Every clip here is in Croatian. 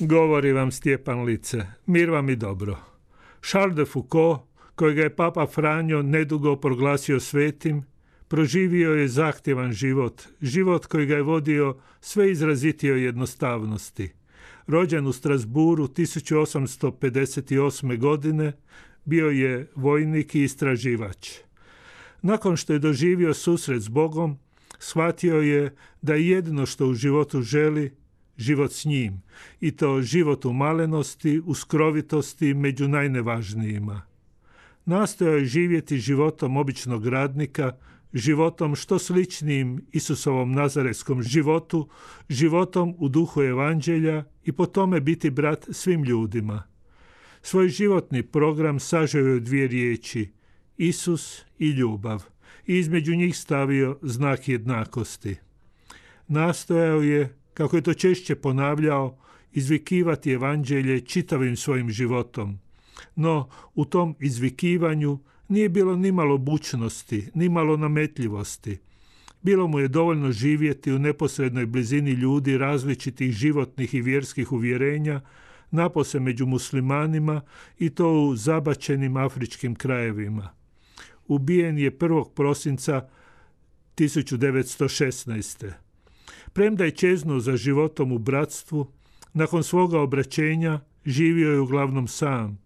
Govori vam Stjepan Lice, mir vam i dobro. Charles de Foucault, kojega je Papa Franjo nedugo proglasio svetim, proživio je zahtjevan život, život koji ga je vodio sve izrazitio jednostavnosti. Rođen u Strasburu 1858. godine, bio je vojnik i istraživač. Nakon što je doživio susret s Bogom, shvatio je da jedino što u životu želi život s njim i to život u malenosti, u skrovitosti među najnevažnijima. Nastojao je živjeti životom običnog radnika, životom što sličnijim Isusovom nazaretskom životu, životom u duhu evanđelja i po tome biti brat svim ljudima. Svoj životni program sažeo je dvije riječi, Isus i ljubav, i između njih stavio znak jednakosti. Nastojao je kako je to češće ponavljao, izvikivati evanđelje čitavim svojim životom. No, u tom izvikivanju nije bilo ni malo bučnosti, ni malo nametljivosti. Bilo mu je dovoljno živjeti u neposrednoj blizini ljudi različitih životnih i vjerskih uvjerenja, napose među muslimanima i to u zabačenim afričkim krajevima. Ubijen je 1. prosinca 1916. Premda je čeznuo za životom u bratstvu, nakon svoga obraćenja živio je uglavnom sam,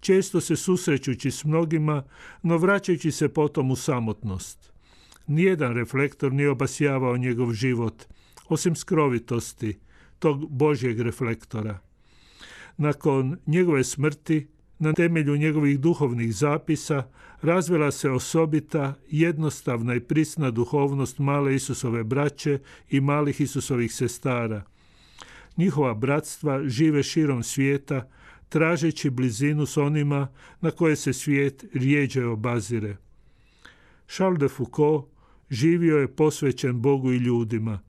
često se susrećući s mnogima, no vraćajući se potom u samotnost. Nijedan reflektor nije obasjavao njegov život, osim skrovitosti, tog Božjeg reflektora. Nakon njegove smrti, na temelju njegovih duhovnih zapisa, razvila se osobita, jednostavna i prisna duhovnost male Isusove braće i malih Isusovih sestara. Njihova bratstva žive širom svijeta, tražeći blizinu s onima na koje se svijet rijeđe obazire. Charles de Foucault živio je posvećen Bogu i ljudima.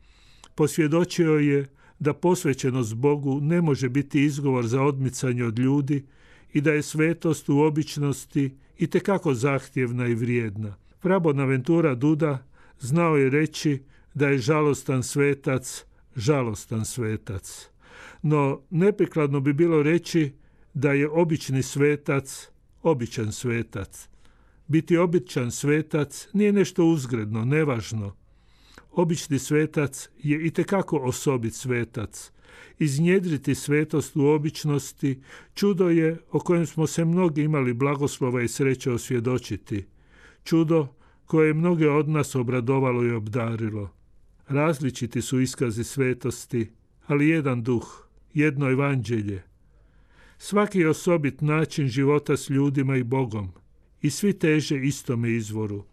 Posvjedočio je da posvećenost Bogu ne može biti izgovor za odmicanje od ljudi i da je svetost u običnosti i tekako zahtjevna i vrijedna. Fra Bonaventura Duda znao je reći da je žalostan svetac, žalostan svetac. No neprikladno bi bilo reći da je obični svetac, običan svetac. Biti običan svetac nije nešto uzgredno, nevažno. Obični svetac je i tekako osobit svetac. Iznjedriti svetost u običnosti čudo je o kojem smo se mnogi imali blagoslova i sreće osvjedočiti. Čudo koje je mnoge od nas obradovalo i obdarilo. Različiti su iskazi svetosti, ali jedan duh, jedno evanđelje. Svaki osobit način života s ljudima i Bogom i svi teže istome izvoru.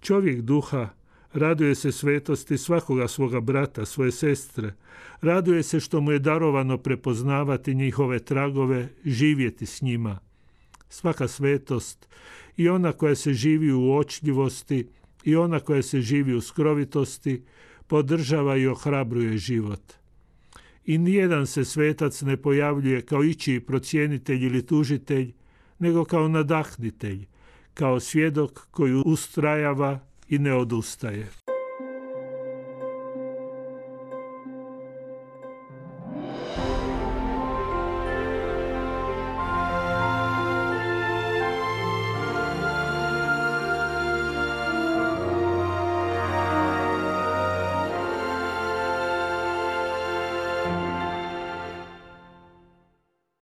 Čovjek duha Raduje se svetosti svakoga svoga brata, svoje sestre. Raduje se što mu je darovano prepoznavati njihove tragove, živjeti s njima. Svaka svetost i ona koja se živi u očljivosti i ona koja se živi u skrovitosti podržava i ohrabruje život. I nijedan se svetac ne pojavljuje kao ići procjenitelj ili tužitelj, nego kao nadahnitelj, kao svjedok koji ustrajava i ne odustaje.